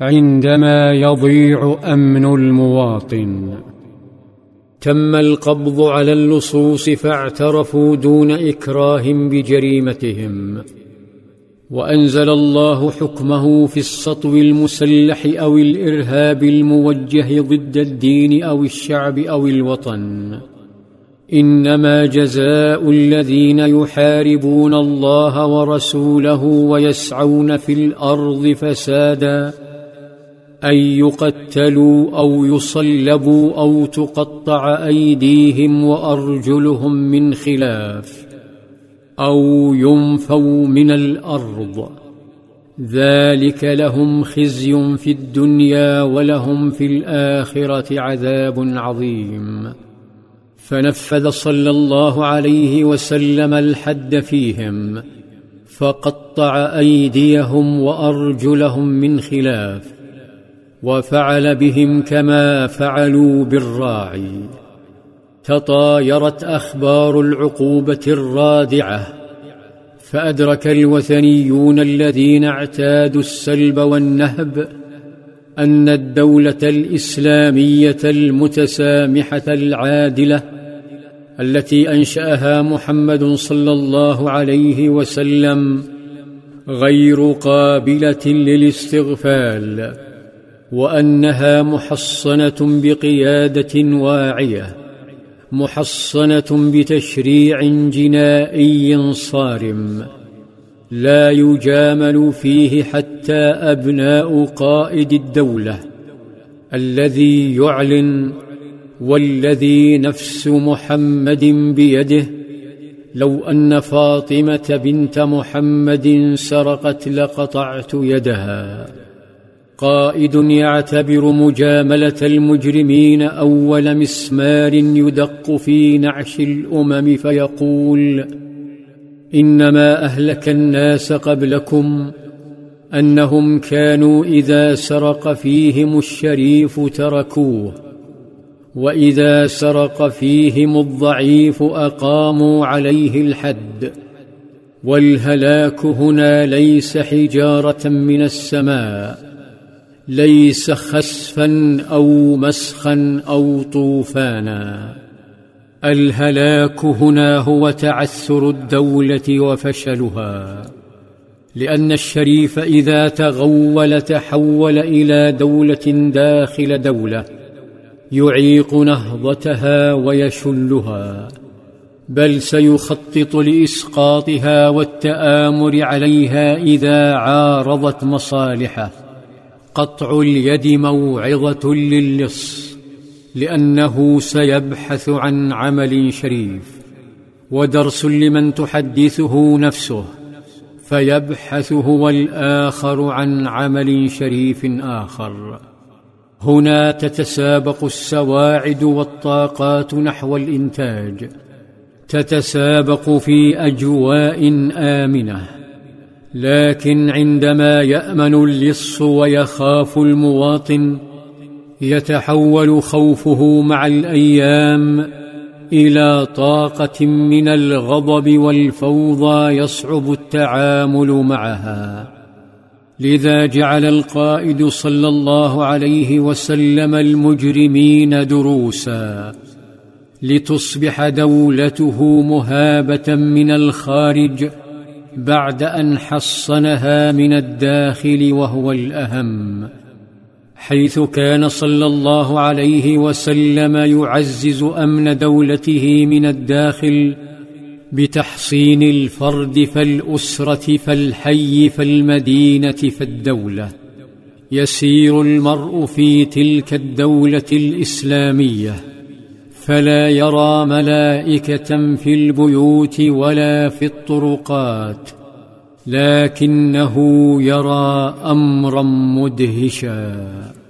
عندما يضيع أمن المواطن. تم القبض على اللصوص فاعترفوا دون اكراه بجريمتهم. وأنزل الله حكمه في السطو المسلح أو الإرهاب الموجه ضد الدين أو الشعب أو الوطن. إنما جزاء الذين يحاربون الله ورسوله ويسعون في الأرض فسادا. أن يقتلوا أو يصلبوا أو تقطع أيديهم وأرجلهم من خلاف أو ينفوا من الأرض. ذلك لهم خزي في الدنيا ولهم في الآخرة عذاب عظيم. فنفذ صلى الله عليه وسلم الحد فيهم فقطع أيديهم وأرجلهم من خلاف وفعل بهم كما فعلوا بالراعي. تطايرت أخبار العقوبة الرادعة فأدرك الوثنيون الذين اعتادوا السلب والنهب أن الدولة الإسلامية المتسامحة العادلة التي أنشأها محمد صلى الله عليه وسلم غير قابلة للاستغفال. وأنها محصنة بقيادة واعية محصنة بتشريع جنائي صارم لا يجامل فيه حتى أبناء قائد الدولة الذي يعلن والذي نفس محمد بيده لو أن فاطمة بنت محمد سرقت لقطعت يدها. قائد يعتبر مجاملة المجرمين أول مسمار يدق في نعش الأمم فيقول إنما أهلك الناس قبلكم أنهم كانوا إذا سرق فيهم الشريف تركوه وإذا سرق فيهم الضعيف أقاموا عليه الحد. والهلاك هنا ليس حجارة من السماء ليس خسفا أو مسخا أو طوفانا. الهلاك هنا هو تعثر الدولة وفشلها لأن الشريف إذا تغول تحول إلى دولة داخل دولة يعيق نهضتها ويشلها بل سيخطط لإسقاطها والتآمر عليها إذا عارضت مصالحه. قطع اليد موعظة للص لأنه سيبحث عن عمل شريف ودرس لمن تحدثه نفسه فيبحث هو الآخر عن عمل شريف آخر. هنا تتسابق السواعد والطاقات نحو الإنتاج تتسابق في أجواء آمنة. لكن عندما يأمن اللص ويخاف المواطن يتحول خوفه مع الأيام إلى طاقة من الغضب والفوضى يصعب التعامل معها. لذا جعل القائد صلى الله عليه وسلم المجرمين دروسا لتصبح دولته مهابة من الخارج بعد أن حصنها من الداخل وهو الأهم حيث كان صلى الله عليه وسلم يعزز أمن دولته من الداخل بتحصين الفرد فالأسرة فالحي فالمدينة فالدولة. يسير المرء في تلك الدولة الإسلامية. فلا يرى ملائكة في البيوت ولا في الطرقات لكنه يرى أمرا مدهشا.